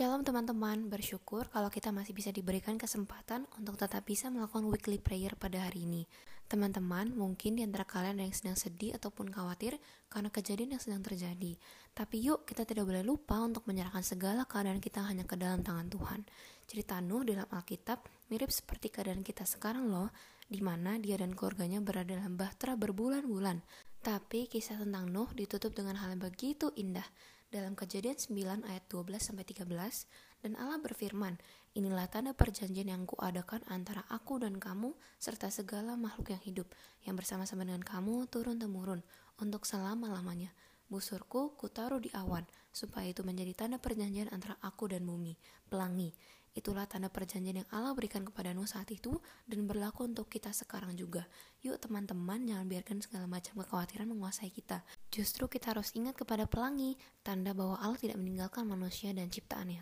Shalom teman-teman, bersyukur kalau kita masih bisa diberikan kesempatan untuk tetap bisa melakukan weekly prayer pada hari ini. Teman-teman, mungkin di antara kalian ada yang sedang sedih ataupun khawatir karena kejadian yang sedang terjadi. Tapi yuk, kita tidak boleh lupa untuk menyerahkan segala keadaan kita hanya ke dalam tangan Tuhan. Cerita Nuh dalam Alkitab mirip seperti keadaan kita sekarang loh, di mana dia dan keluarganya berada dalam bahtera berbulan-bulan. Tapi kisah tentang Nuh ditutup dengan hal yang begitu indah dalam kejadian 9 ayat 12 sampai 13 dan Allah berfirman, inilah tanda perjanjian yang kuadakan antara aku dan kamu serta segala makhluk yang hidup yang bersama-sama dengan kamu turun temurun untuk selama-lamanya. Busurku kutaruh di awan supaya itu menjadi tanda perjanjian antara aku dan bumi, pelangi. Itulah tanda perjanjian yang Allah berikan kepada Nuh saat itu dan berlaku untuk kita sekarang juga. Yuk teman-teman jangan biarkan segala macam kekhawatiran menguasai kita. Justru kita harus ingat kepada pelangi, tanda bahwa Allah tidak meninggalkan manusia dan ciptaannya.